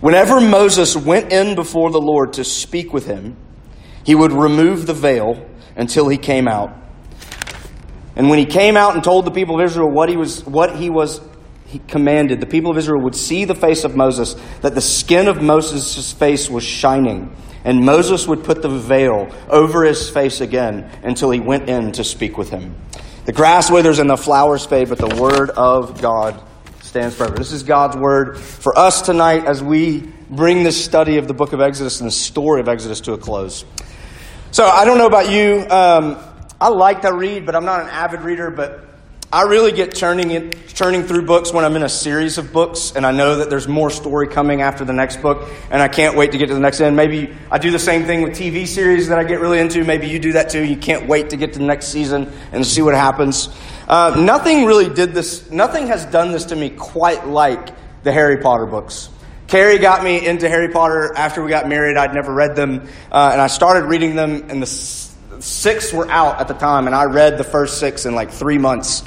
Whenever Moses went in before the Lord to speak with him, he would remove the veil until he came out. And when he came out and told the people of Israel what he was, what he was he commanded, the people of Israel would see the face of Moses, that the skin of Moses' face was shining. And Moses would put the veil over his face again until he went in to speak with him. The grass withers and the flowers fade, but the word of God stands forever. This is God's word for us tonight as we bring this study of the book of Exodus and the story of Exodus to a close. So I don't know about you. Um, I like to read, but I'm not an avid reader. But I really get turning turning through books when I'm in a series of books, and I know that there's more story coming after the next book, and I can't wait to get to the next end. Maybe I do the same thing with TV series that I get really into. Maybe you do that too. You can't wait to get to the next season and see what happens. Uh, nothing really did this. Nothing has done this to me quite like the Harry Potter books. Carrie got me into Harry Potter after we got married. I'd never read them, uh, and I started reading them, and the six were out at the time, and I read the first six in like three months.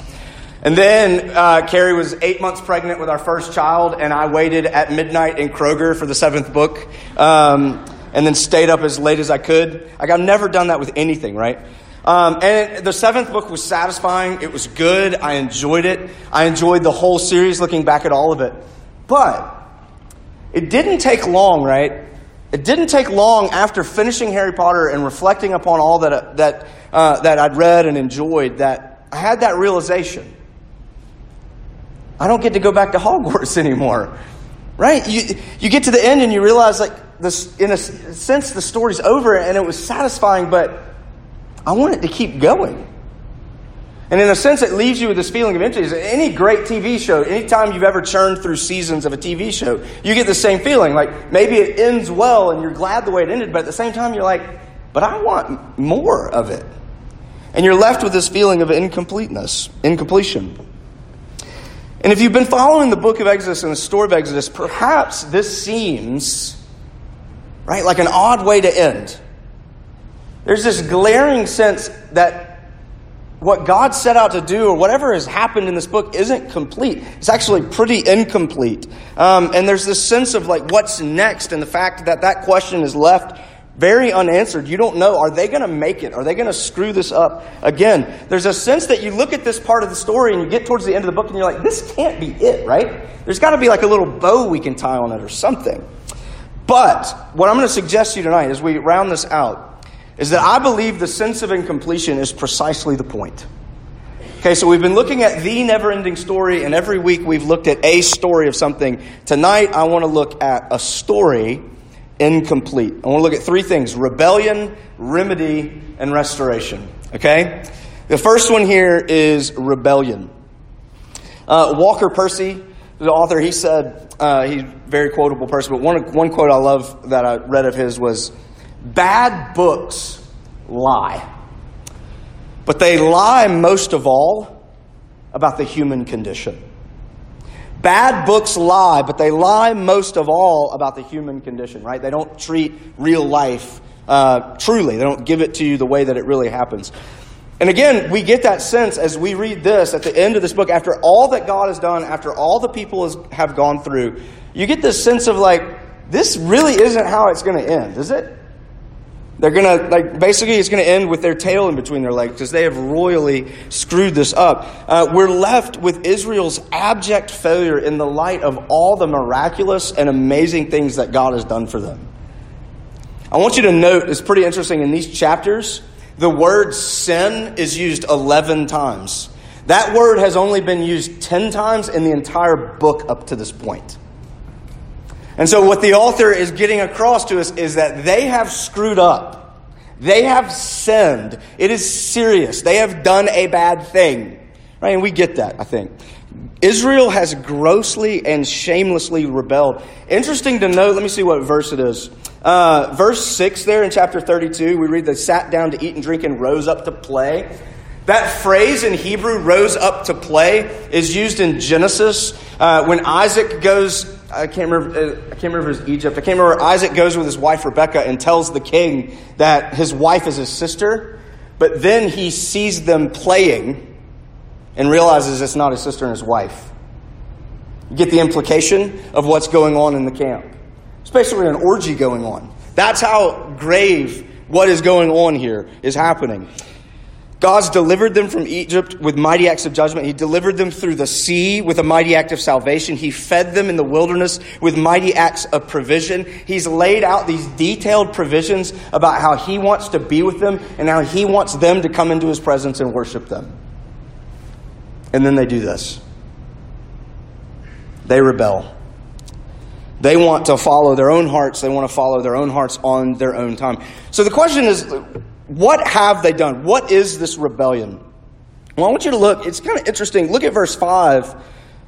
And then uh, Carrie was eight months pregnant with our first child, and I waited at midnight in Kroger for the seventh book, um, and then stayed up as late as I could. Like I've never done that with anything, right? Um, and the seventh book was satisfying. It was good. I enjoyed it. I enjoyed the whole series, looking back at all of it. But it didn't take long, right? It didn't take long after finishing Harry Potter and reflecting upon all that, that, uh, that I'd read and enjoyed that I had that realization. I don't get to go back to Hogwarts anymore. Right? You, you get to the end and you realize, like, this, in a sense, the story's over and it was satisfying, but I want it to keep going. And in a sense, it leaves you with this feeling of emptiness. Any great TV show, anytime you've ever churned through seasons of a TV show, you get the same feeling. Like maybe it ends well and you're glad the way it ended, but at the same time, you're like, but I want more of it. And you're left with this feeling of incompleteness, incompletion. And if you've been following the book of Exodus and the story of Exodus, perhaps this seems, right, like an odd way to end. There's this glaring sense that what God set out to do or whatever has happened in this book isn't complete. It's actually pretty incomplete. Um, and there's this sense of like what's next and the fact that that question is left very unanswered. You don't know. Are they going to make it? Are they going to screw this up again? There's a sense that you look at this part of the story and you get towards the end of the book and you're like, this can't be it, right? There's got to be like a little bow we can tie on it or something. But what I'm going to suggest to you tonight as we round this out is that I believe the sense of incompletion is precisely the point. Okay, so we've been looking at the never ending story, and every week we've looked at a story of something. Tonight, I want to look at a story incomplete. I want to look at three things rebellion, remedy, and restoration. Okay? The first one here is rebellion. Uh, Walker Percy, the author, he said, uh, he's a very quotable person, but one, one quote I love that I read of his was Bad books lie. But they lie most of all about the human condition. Bad books lie, but they lie most of all about the human condition, right? They don't treat real life uh, truly, they don't give it to you the way that it really happens. And again, we get that sense as we read this at the end of this book, after all that God has done, after all the people has, have gone through, you get this sense of like, this really isn't how it's going to end, is it? They're going to, like, basically, it's going to end with their tail in between their legs because they have royally screwed this up. Uh, we're left with Israel's abject failure in the light of all the miraculous and amazing things that God has done for them. I want you to note, it's pretty interesting, in these chapters, the word sin is used 11 times. That word has only been used 10 times in the entire book up to this point. And so, what the author is getting across to us is that they have screwed up. They have sinned. It is serious. They have done a bad thing. Right? And we get that, I think. Israel has grossly and shamelessly rebelled. Interesting to note, let me see what verse it is. Uh, verse 6 there in chapter 32, we read they sat down to eat and drink and rose up to play. That phrase in Hebrew, rose up to play, is used in Genesis uh, when Isaac goes I can't remember. Uh, I can't remember if it was Egypt. I can't remember. Isaac goes with his wife Rebecca and tells the king that his wife is his sister, but then he sees them playing and realizes it's not his sister and his wife. You get the implication of what's going on in the camp. Especially an orgy going on. That's how grave what is going on here is happening. God's delivered them from Egypt with mighty acts of judgment. He delivered them through the sea with a mighty act of salvation. He fed them in the wilderness with mighty acts of provision. He's laid out these detailed provisions about how He wants to be with them and how He wants them to come into His presence and worship them. And then they do this they rebel. They want to follow their own hearts. They want to follow their own hearts on their own time. So the question is what have they done? What is this rebellion? Well, I want you to look. It's kind of interesting. Look at verse 5,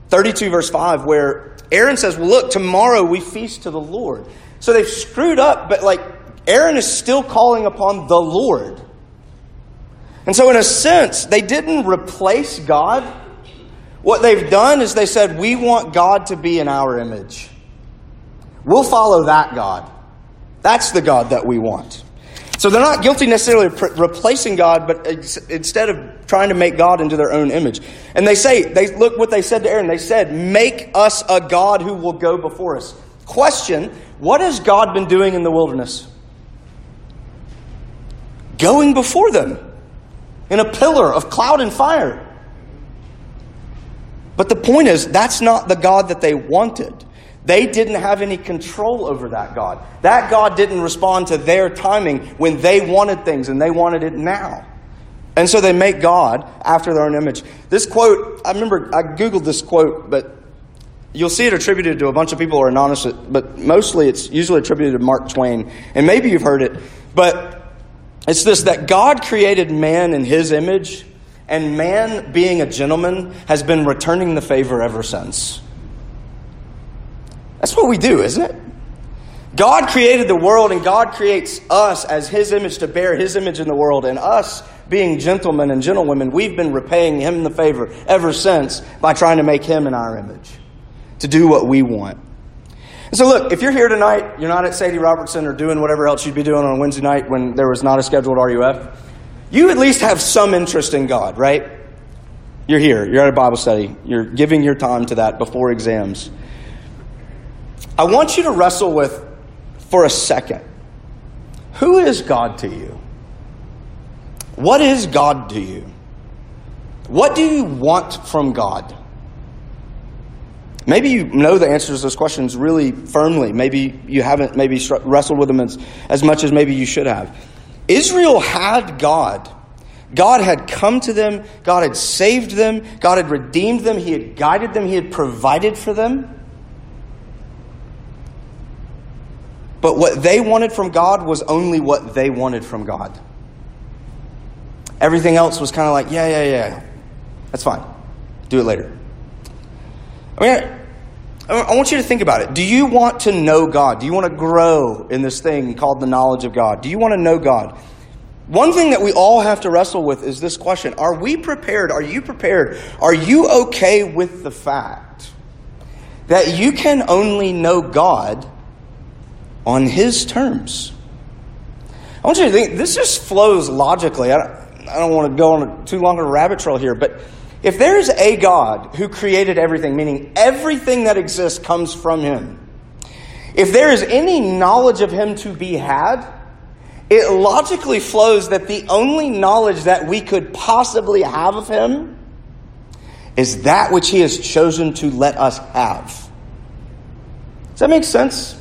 32, verse 5, where Aaron says, Well, look, tomorrow we feast to the Lord. So they've screwed up, but like Aaron is still calling upon the Lord. And so, in a sense, they didn't replace God. What they've done is they said, We want God to be in our image. We'll follow that God. That's the God that we want. So they're not guilty necessarily of replacing God, but instead of trying to make God into their own image. And they say, they look what they said to Aaron. They said, "Make us a God who will go before us." Question: What has God been doing in the wilderness? Going before them in a pillar of cloud and fire. But the point is, that's not the God that they wanted. They didn't have any control over that God. That God didn't respond to their timing when they wanted things and they wanted it now. And so they make God after their own image. This quote, I remember I Googled this quote, but you'll see it attributed to a bunch of people are anonymous, but mostly it's usually attributed to Mark Twain. And maybe you've heard it, but it's this that God created man in his image, and man, being a gentleman, has been returning the favor ever since. That's what we do, isn't it? God created the world and God creates us as His image to bear His image in the world. And us, being gentlemen and gentlewomen, we've been repaying Him the favor ever since by trying to make Him in our image, to do what we want. And so, look, if you're here tonight, you're not at Sadie Robertson or doing whatever else you'd be doing on Wednesday night when there was not a scheduled RUF, you at least have some interest in God, right? You're here, you're at a Bible study, you're giving your time to that before exams. I want you to wrestle with for a second who is God to you? What is God to you? What do you want from God? Maybe you know the answers to those questions really firmly. Maybe you haven't maybe wrestled with them as, as much as maybe you should have. Israel had God. God had come to them. God had saved them. God had redeemed them. He had guided them. He had provided for them. But what they wanted from God was only what they wanted from God. Everything else was kind of like, yeah, yeah, yeah, that's fine. Do it later. I mean, I want you to think about it. Do you want to know God? Do you want to grow in this thing called the knowledge of God? Do you want to know God? One thing that we all have to wrestle with is this question Are we prepared? Are you prepared? Are you okay with the fact that you can only know God on his terms. I want you to think this just flows logically. I don't, I don't want to go on too long a rabbit trail here, but if there's a God who created everything, meaning everything that exists comes from him, if there is any knowledge of him to be had, it logically flows that the only knowledge that we could possibly have of him is that which he has chosen to let us have. Does that make sense?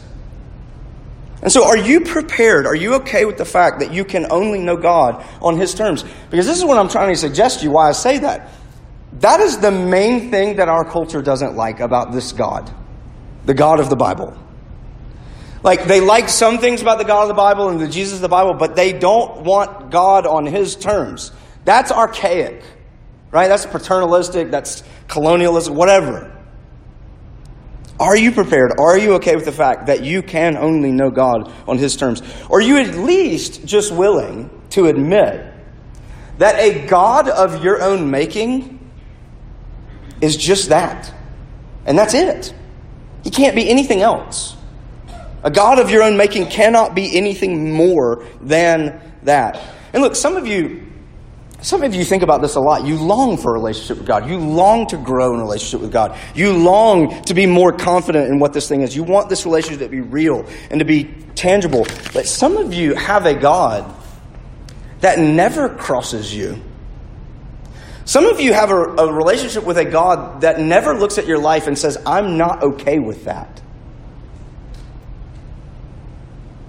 And so, are you prepared? Are you okay with the fact that you can only know God on His terms? Because this is what I'm trying to suggest to you why I say that. That is the main thing that our culture doesn't like about this God, the God of the Bible. Like, they like some things about the God of the Bible and the Jesus of the Bible, but they don't want God on His terms. That's archaic, right? That's paternalistic, that's colonialism, whatever. Are you prepared? Are you okay with the fact that you can only know God on His terms? Are you at least just willing to admit that a God of your own making is just that? And that's it. He can't be anything else. A God of your own making cannot be anything more than that. And look, some of you Some of you think about this a lot. You long for a relationship with God. You long to grow in a relationship with God. You long to be more confident in what this thing is. You want this relationship to be real and to be tangible. But some of you have a God that never crosses you. Some of you have a, a, relationship with a God that never looks at your life and says, I'm not okay with that.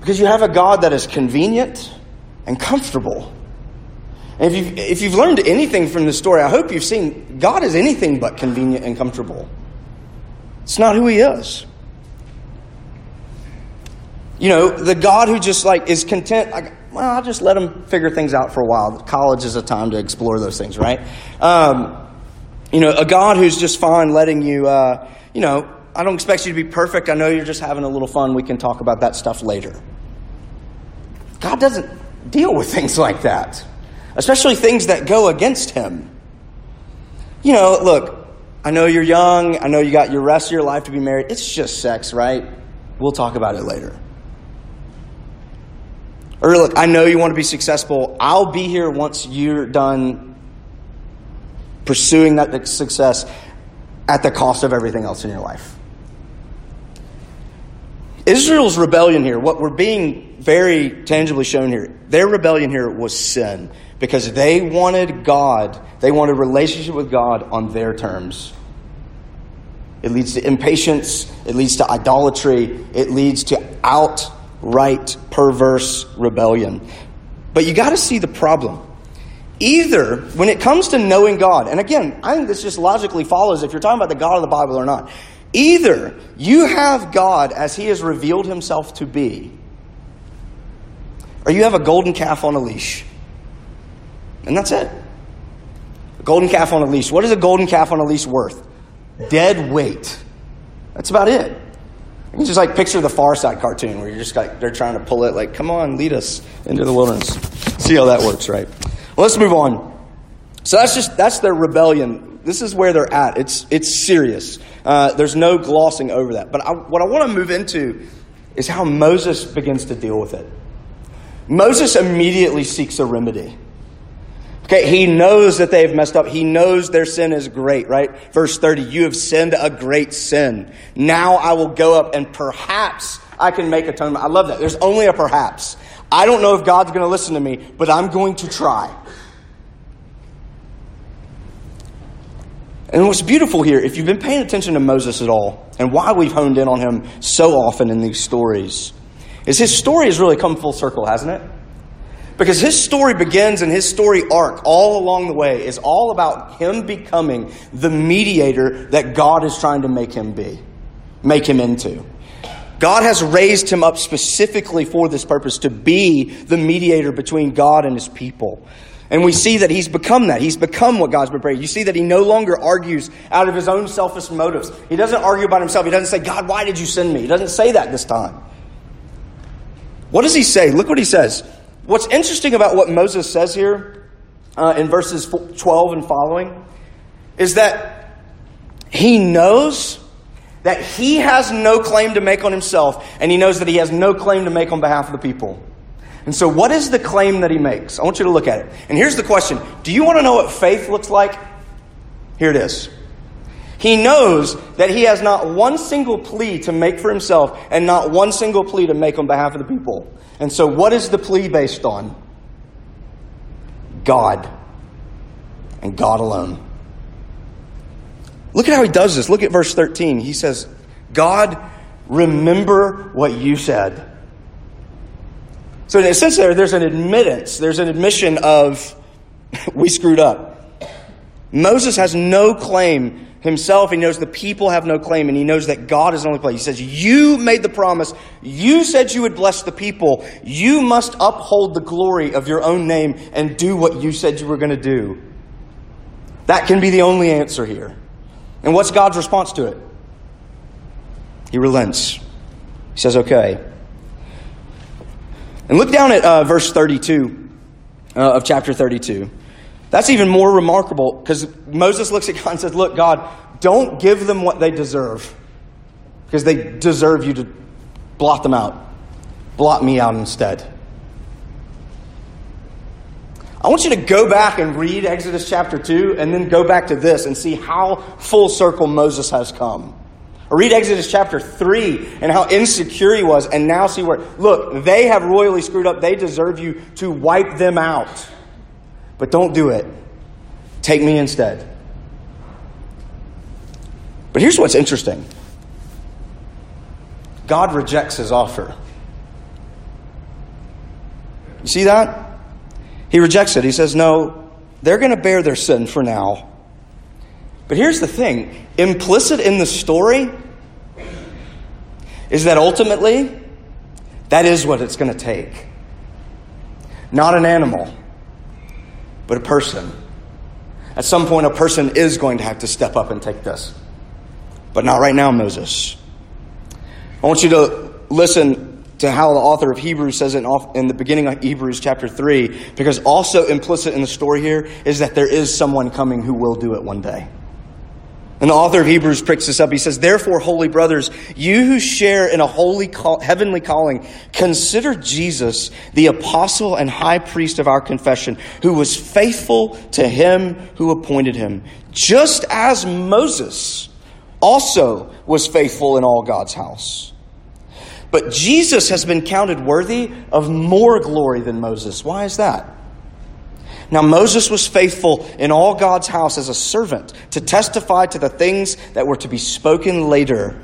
Because you have a God that is convenient and comfortable. And if you've, if you've learned anything from this story, I hope you've seen God is anything but convenient and comfortable. It's not who He is. You know, the God who just like is content, like, well, I'll just let him figure things out for a while. College is a time to explore those things, right? Um, you know, a God who's just fine letting you, uh, you know, I don't expect you to be perfect. I know you're just having a little fun. We can talk about that stuff later. God doesn't deal with things like that, especially things that go against Him. You know, look, I know you're young. I know you got your rest of your life to be married. It's just sex, right? We'll talk about it later. Or look, I know you want to be successful. I'll be here once you're done pursuing that success at the cost of everything else in your life. Israel's rebellion here, what we're being very tangibly shown here, their rebellion here was sin because they wanted God, they wanted relationship with God on their terms. It leads to impatience, it leads to idolatry, it leads to out right, perverse rebellion. But you got to see the problem. Either, when it comes to knowing God, and again, I think this just logically follows if you're talking about the God of the Bible or not. Either you have God as He has revealed Himself to be, or you have a golden calf on a leash. And that's it. A golden calf on a leash. What is a golden calf on a leash worth? Dead weight. That's about it. You can just like picture the Far Side cartoon where you're just like they're trying to pull it like, come on, lead us into the wilderness. See how that works, right? Well, let's move on. So that's just that's their rebellion. This is where they're at. It's it's serious. Uh, there's no glossing over that. But I, what I want to move into is how Moses begins to deal with it. Moses immediately seeks a remedy. Okay, he knows that they've messed up. He knows their sin is great, right? Verse 30, you have sinned a great sin. Now I will go up and perhaps I can make atonement. I love that. There's only a perhaps. I don't know if God's going to listen to me, but I'm going to try. And what's beautiful here, if you've been paying attention to Moses at all, and why we've honed in on him so often in these stories, is his story has really come full circle, hasn't it? Because his story begins and his story arc all along the way is all about him becoming the mediator that God is trying to make him be, make him into. God has raised him up specifically for this purpose to be the mediator between God and his people. And we see that he's become that. He's become what God's been praying. You see that he no longer argues out of his own selfish motives. He doesn't argue about himself. He doesn't say, God, why did you send me? He doesn't say that this time. What does he say? Look what he says. What's interesting about what Moses says here uh, in verses 12 and following is that he knows that he has no claim to make on himself, and he knows that he has no claim to make on behalf of the people. And so, what is the claim that he makes? I want you to look at it. And here's the question Do you want to know what faith looks like? Here it is. He knows that he has not one single plea to make for himself and not one single plea to make on behalf of the people. And so, what is the plea based on? God and God alone. Look at how he does this. Look at verse 13. He says, God, remember what you said. So, in a sense, there, there's an admittance, there's an admission of we screwed up. Moses has no claim himself. He knows the people have no claim, and he knows that God is the only claim. He says, You made the promise. You said you would bless the people. You must uphold the glory of your own name and do what you said you were going to do. That can be the only answer here. And what's God's response to it? He relents. He says, Okay. And look down at uh, verse 32 uh, of chapter 32. That's even more remarkable because Moses looks at God and says, Look, God, don't give them what they deserve because they deserve you to blot them out. Blot me out instead. I want you to go back and read Exodus chapter 2 and then go back to this and see how full circle Moses has come. Or read Exodus chapter 3 and how insecure he was, and now see where, look, they have royally screwed up. They deserve you to wipe them out. But don't do it. Take me instead. But here's what's interesting God rejects his offer. You see that? He rejects it. He says, No, they're going to bear their sin for now. But here's the thing implicit in the story is that ultimately, that is what it's going to take. Not an animal, but a person. At some point, a person is going to have to step up and take this. But not right now, Moses. I want you to listen to how the author of Hebrews says it in the beginning of Hebrews chapter 3, because also implicit in the story here is that there is someone coming who will do it one day. And the author of Hebrews picks this up. He says, Therefore, holy brothers, you who share in a holy call, heavenly calling, consider Jesus, the apostle and high priest of our confession, who was faithful to him who appointed him, just as Moses also was faithful in all God's house. But Jesus has been counted worthy of more glory than Moses. Why is that? Now, Moses was faithful in all God's house as a servant to testify to the things that were to be spoken later.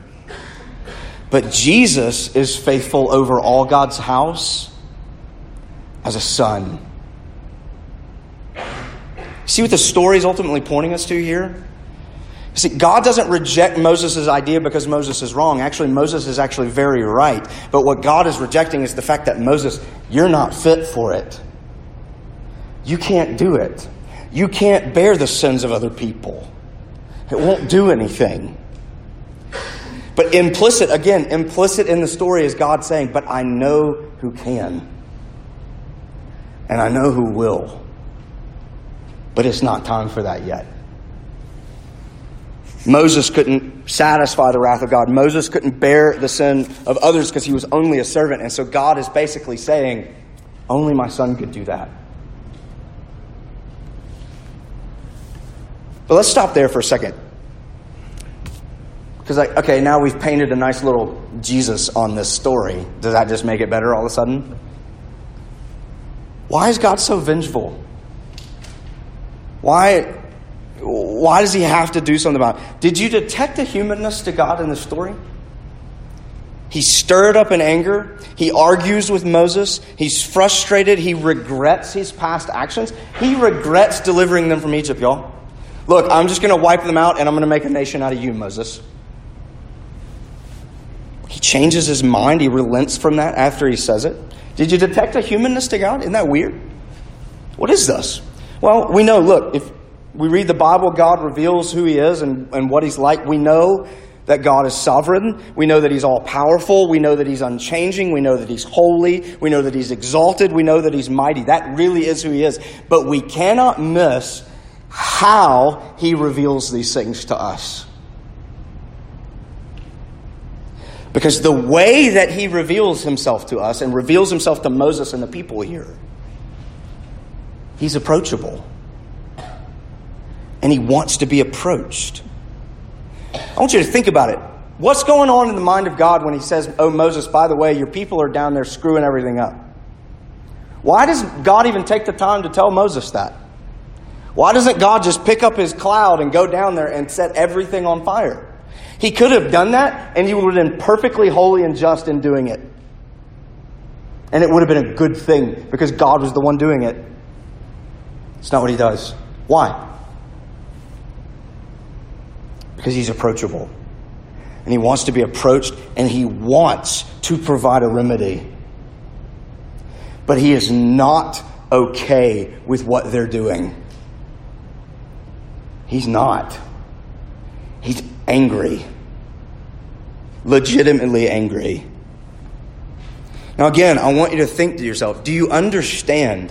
But Jesus is faithful over all God's house as a son. See what the story is ultimately pointing us to here? See, God doesn't reject Moses' idea because Moses is wrong. Actually, Moses is actually very right. But what God is rejecting is the fact that Moses, you're not fit for it. You can't do it. You can't bear the sins of other people. It won't do anything. But implicit, again, implicit in the story is God saying, But I know who can. And I know who will. But it's not time for that yet. Moses couldn't satisfy the wrath of God. Moses couldn't bear the sin of others because he was only a servant. And so God is basically saying, Only my son could do that. But let's stop there for a second. Because, like, okay, now we've painted a nice little Jesus on this story. Does that just make it better all of a sudden? Why is God so vengeful? Why, why does he have to do something about it? Did you detect the humanness to God in the story? He's stirred up in anger. He argues with Moses. He's frustrated. He regrets his past actions. He regrets delivering them from Egypt, y'all. Look, I'm just going to wipe them out and I'm going to make a nation out of you, Moses. He changes his mind. He relents from that after he says it. Did you detect a humanness to God? Isn't that weird? What is this? Well, we know, look, if we read the Bible, God reveals who he is and, and what he's like. We know that God is sovereign. We know that He's all powerful. We know that He's unchanging. We know that He's holy. We know that He's exalted. We know that He's mighty. That really is who He is. But we cannot miss how he reveals these things to us. Because the way that he reveals himself to us and reveals himself to Moses and the people here, he's approachable. And he wants to be approached. I want you to think about it. What's going on in the mind of God when he says, Oh, Moses, by the way, your people are down there screwing everything up? Why does God even take the time to tell Moses that? Why doesn't God just pick up his cloud and go down there and set everything on fire? He could have done that, and he would have been perfectly holy and just in doing it. And it would have been a good thing because God was the one doing it. It's not what he does. Why? Because he's approachable. And he wants to be approached, and he wants to provide a remedy. But he is not okay with what they're doing. He's not. He's angry. Legitimately angry. Now, again, I want you to think to yourself do you understand?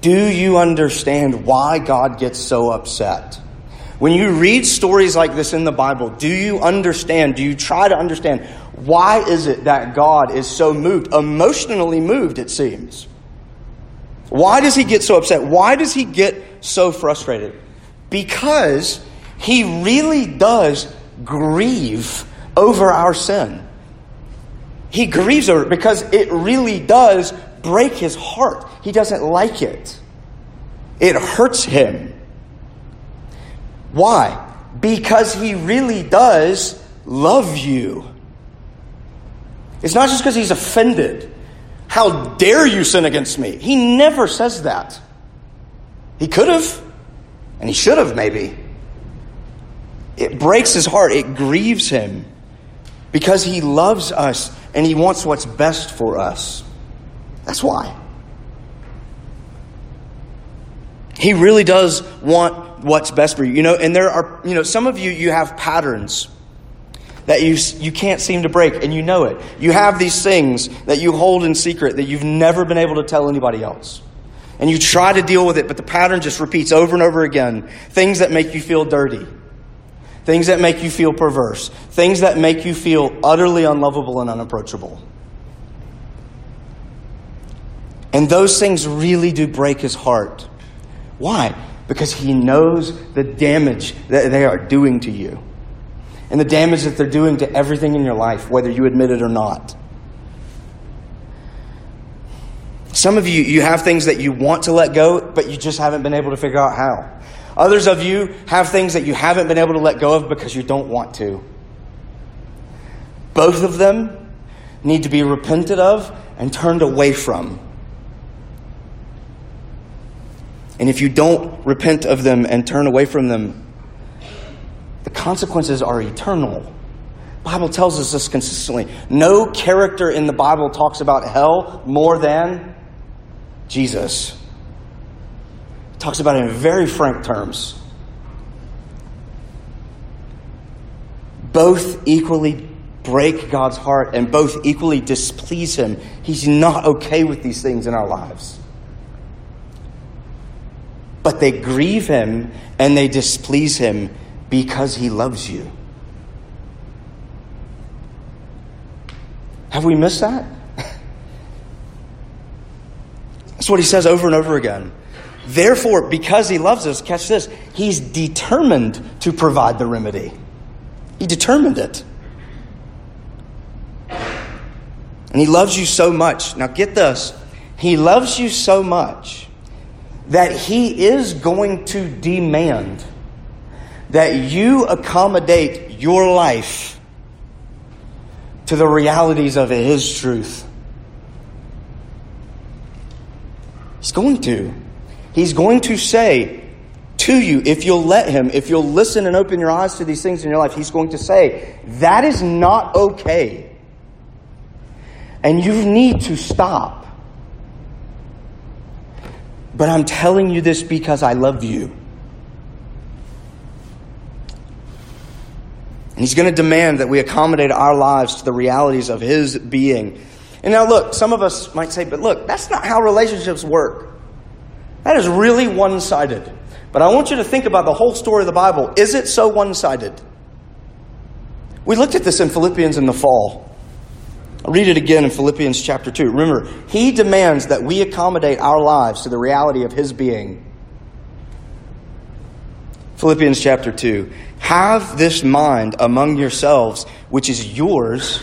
Do you understand why God gets so upset? When you read stories like this in the Bible, do you understand? Do you try to understand why is it that God is so moved, emotionally moved, it seems? Why does he get so upset? Why does he get so frustrated? Because he really does grieve over our sin. He grieves over it because it really does break his heart. He doesn't like it. It hurts him. Why? Because he really does love you. It's not just because he's offended. How dare you sin against me? He never says that. He could have, and he should have, maybe. It breaks his heart, it grieves him because he loves us and he wants what's best for us. That's why. He really does want what's best for you. You know, and there are, you know, some of you, you have patterns that you, you can't seem to break, and you know it. You have these things that you hold in secret that you've never been able to tell anybody else. And you try to deal with it, but the pattern just repeats over and over again. Things that make you feel dirty, things that make you feel perverse, things that make you feel utterly unlovable and unapproachable. And those things really do break his heart. Why? Because he knows the damage that they are doing to you and the damage that they're doing to everything in your life, whether you admit it or not. Some of you, you have things that you want to let go, but you just haven't been able to figure out how. Others of you have things that you haven't been able to let go of because you don't want to. Both of them need to be repented of and turned away from. And if you don't repent of them and turn away from them, the consequences are eternal. Bible tells us this consistently. No character in the Bible talks about hell more than Jesus. Talks about it in very frank terms. Both equally break God's heart and both equally displease Him. He's not okay with these things in our lives. But they grieve Him and they displease Him because he loves you. Have we missed that? That's what he says over and over again. Therefore, because he loves us, catch this, he's determined to provide the remedy. He determined it. And he loves you so much. Now, get this. He loves you so much that he is going to demand that you accommodate your life to the realities of His truth. He's going to. He's going to say to you, if you'll let Him, if you'll listen and open your eyes to these things in your life, He's going to say, that is not okay. And you need to stop. But I'm telling you this because I love you. And he's going to demand that we accommodate our lives to the realities of his being. And now, look, some of us might say, but look, that's not how relationships work. That is really one sided. But I want you to think about the whole story of the Bible. Is it so one sided? We looked at this in Philippians in the fall. I'll read it again in Philippians chapter 2. Remember, he demands that we accommodate our lives to the reality of his being. Philippians chapter 2. Have this mind among yourselves, which is yours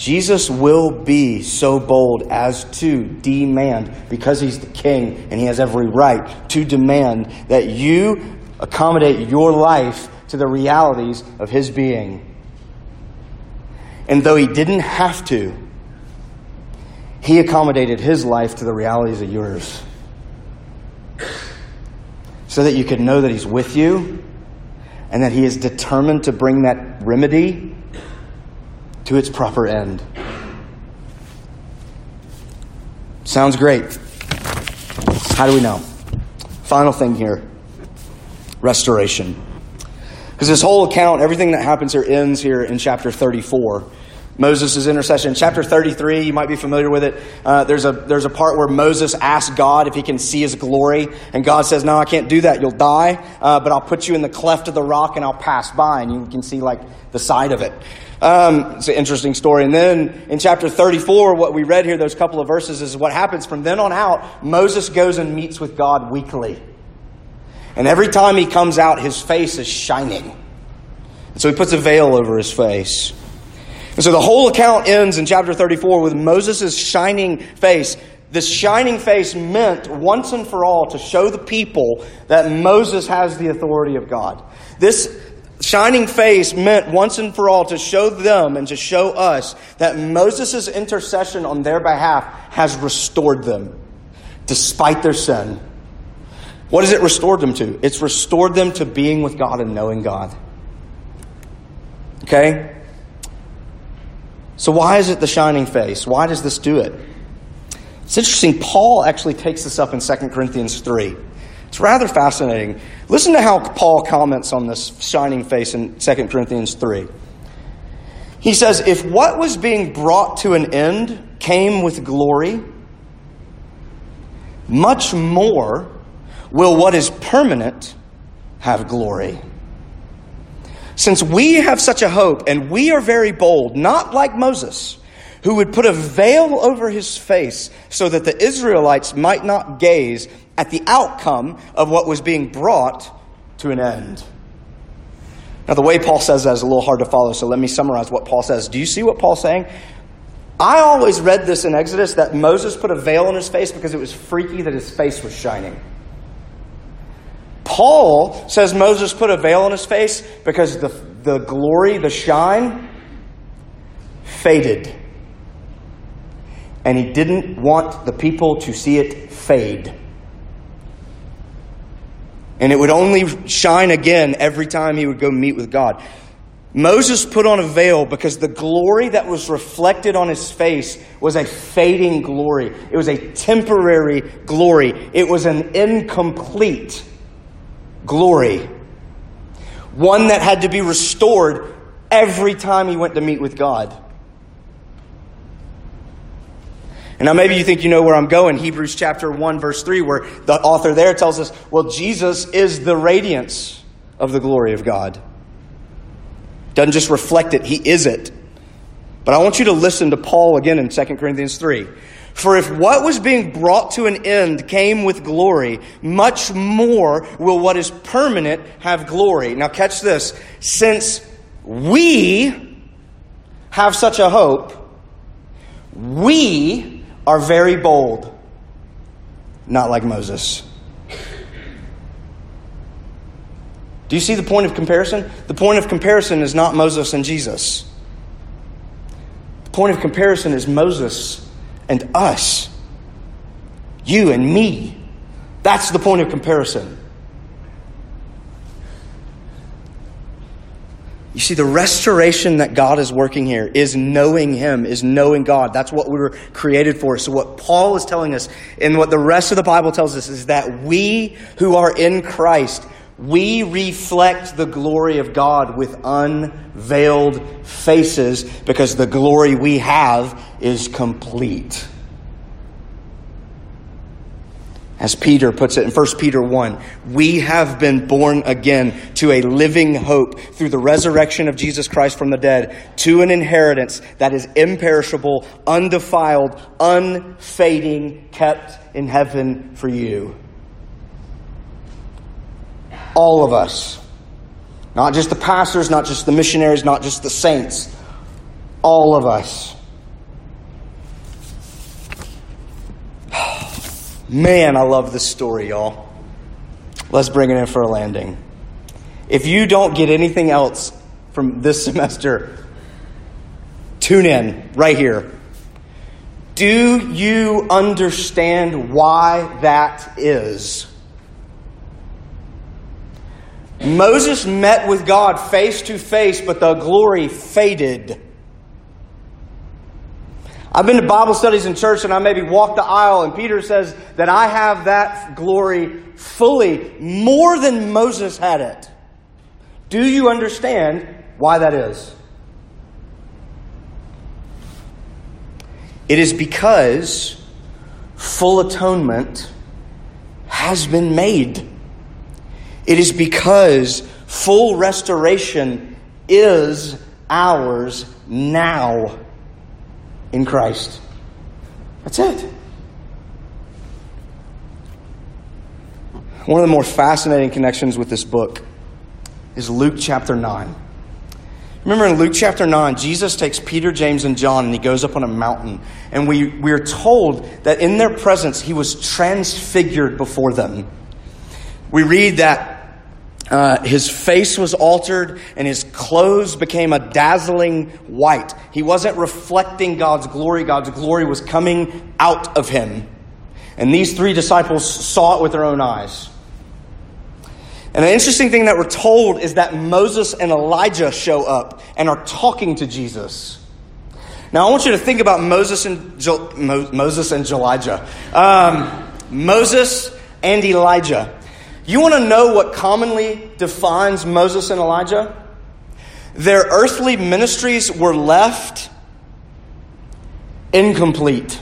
Jesus will be so bold as to demand, because he's the king and he has every right to demand that you accommodate your life to the realities of his being. And though he didn't have to, he accommodated his life to the realities of yours. So that you could know that he's with you and that he is determined to bring that remedy to its proper end. Sounds great. How do we know? Final thing here restoration. Because this whole account, everything that happens here ends here in chapter 34. Moses' intercession. Chapter 33, you might be familiar with it. Uh, there's, a, there's a part where Moses asks God if he can see his glory. And God says, No, I can't do that. You'll die. Uh, but I'll put you in the cleft of the rock and I'll pass by. And you can see, like, the side of it. Um, it's an interesting story. And then in chapter 34, what we read here, those couple of verses, is what happens from then on out. Moses goes and meets with God weekly. And every time he comes out, his face is shining. And so he puts a veil over his face. And so the whole account ends in chapter 34 with Moses' shining face. This shining face meant once and for all to show the people that Moses has the authority of God. This shining face meant once and for all to show them and to show us that Moses' intercession on their behalf has restored them despite their sin. What has it restored them to? It's restored them to being with God and knowing God. Okay? So, why is it the shining face? Why does this do it? It's interesting. Paul actually takes this up in 2 Corinthians 3. It's rather fascinating. Listen to how Paul comments on this shining face in 2 Corinthians 3. He says, If what was being brought to an end came with glory, much more will what is permanent have glory. Since we have such a hope, and we are very bold, not like Moses, who would put a veil over his face so that the Israelites might not gaze at the outcome of what was being brought to an end. Now, the way Paul says that is a little hard to follow, so let me summarize what Paul says. Do you see what Paul's saying? I always read this in Exodus that Moses put a veil on his face because it was freaky that his face was shining. Paul says Moses put a veil on his face because the, the glory, the shine, faded. And he didn't want the people to see it fade. And it would only shine again every time he would go meet with God. Moses put on a veil because the glory that was reflected on his face was a fading glory. It was a temporary glory. It was an incomplete glory. One that had to be restored every time he went to meet with God. And now maybe you think you know where I'm going. Hebrews chapter 1, verse 3, where the author there tells us, well, Jesus is the radiance of the glory of God. Doesn't just reflect it, he is it. But I want you to listen to Paul again in 2 Corinthians 3. For if what was being brought to an end came with glory, much more will what is permanent have glory. Now, catch this. Since we have such a hope, we are very bold, not like Moses. Do you see the point of comparison? The point of comparison is not Moses and Jesus. The point of comparison is Moses and us. You and me. That's the point of comparison. You see, the restoration that God is working here is knowing Him, is knowing God. That's what we were created for. So, what Paul is telling us, and what the rest of the Bible tells us, is that we who are in Christ, we reflect the glory of God with unveiled faces because the glory we have is complete. As Peter puts it in 1 Peter 1, we have been born again to a living hope through the resurrection of Jesus Christ from the dead, to an inheritance that is imperishable, undefiled, unfading, kept in heaven for you. All of us. Not just the pastors, not just the missionaries, not just the saints. All of us. Man, I love this story, y'all. Let's bring it in for a landing. If you don't get anything else from this semester, tune in right here. Do you understand why that is? Moses met with God face to face, but the glory faded. I've been to Bible studies in church and I maybe walk the aisle, and Peter says that I have that glory fully, more than Moses had it. Do you understand why that is? It is because full atonement has been made. It is because full restoration is ours now in Christ. That's it. One of the more fascinating connections with this book is Luke chapter 9. Remember in Luke chapter 9, Jesus takes Peter, James, and John and he goes up on a mountain. And we, we are told that in their presence he was transfigured before them. We read that uh, his face was altered and his clothes became a dazzling white. He wasn't reflecting God's glory, God's glory was coming out of him. And these three disciples saw it with their own eyes. And the interesting thing that we're told is that Moses and Elijah show up and are talking to Jesus. Now, I want you to think about Moses and Mo- Moses and Elijah. Um, Moses and Elijah. You want to know what commonly defines Moses and Elijah? Their earthly ministries were left incomplete.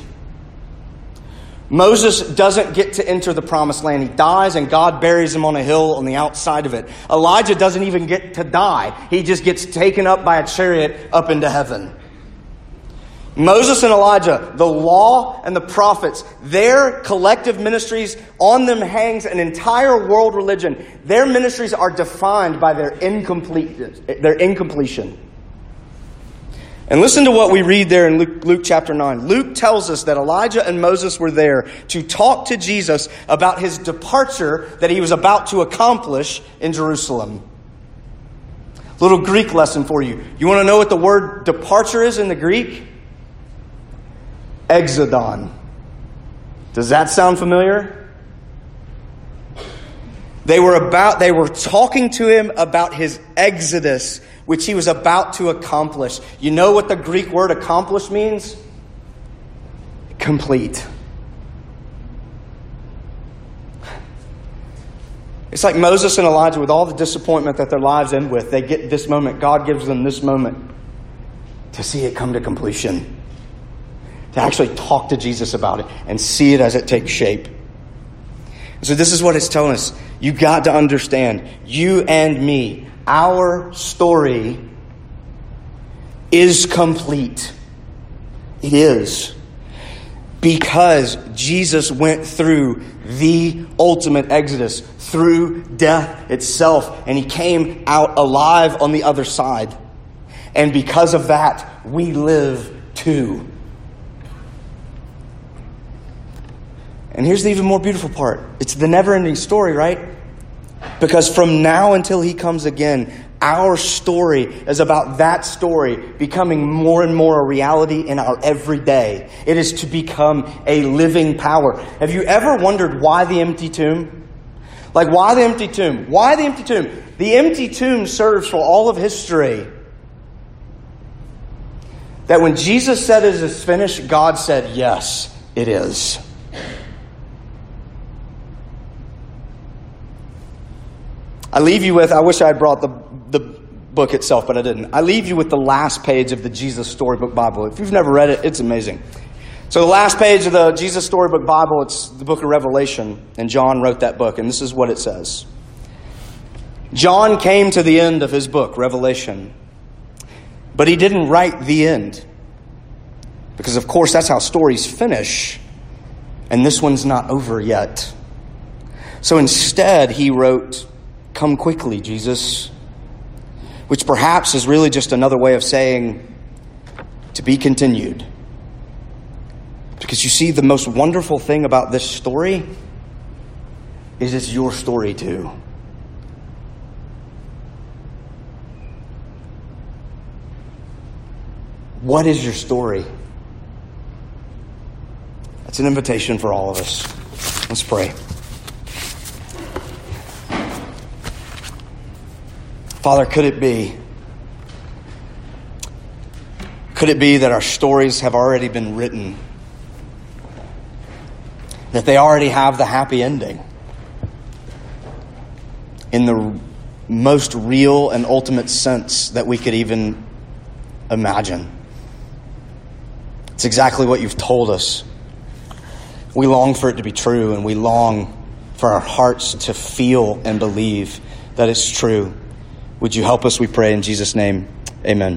Moses doesn't get to enter the promised land. He dies and God buries him on a hill on the outside of it. Elijah doesn't even get to die. He just gets taken up by a chariot up into heaven. Moses and Elijah, the law and the prophets, their collective ministries, on them hangs an entire world religion. Their ministries are defined by their incomplete, their incompletion. And listen to what we read there in Luke, Luke, chapter 9. Luke tells us that Elijah and Moses were there to talk to Jesus about his departure that he was about to accomplish in Jerusalem. Little Greek lesson for you. You want to know what the word departure is in the Greek? Exodon. Does that sound familiar? They were about they were talking to him about his exodus which he was about to accomplish. You know what the Greek word accomplish means? Complete. It's like Moses and Elijah with all the disappointment that their lives end with. They get this moment, God gives them this moment to see it come to completion to actually talk to Jesus about it and see it as it takes shape. So, this is what it's telling us. You got to understand, you and me, our story is complete. It is. Because Jesus went through the ultimate exodus, through death itself, and he came out alive on the other side. And because of that, we live too. And here's the even more beautiful part it's the never ending story, right? Because from now until he comes again, our story is about that story becoming more and more a reality in our everyday. It is to become a living power. Have you ever wondered why the empty tomb? Like, why the empty tomb? Why the empty tomb? The empty tomb serves for all of history. That when Jesus said it is finished, God said, Yes, it is. I leave you with, I wish I had brought the, the book itself, but I didn't. I leave you with the last page of the Jesus Storybook Bible. If you've never read it, it's amazing. So, the last page of the Jesus Storybook Bible, it's the book of Revelation, and John wrote that book, and this is what it says John came to the end of his book, Revelation, but he didn't write the end. Because, of course, that's how stories finish, and this one's not over yet. So, instead, he wrote, Come quickly, Jesus. Which perhaps is really just another way of saying to be continued. Because you see, the most wonderful thing about this story is it's your story too. What is your story? That's an invitation for all of us. Let's pray. Father, could it be? Could it be that our stories have already been written? That they already have the happy ending? In the most real and ultimate sense that we could even imagine. It's exactly what you've told us. We long for it to be true, and we long for our hearts to feel and believe that it's true. Would you help us, we pray, in Jesus' name? Amen.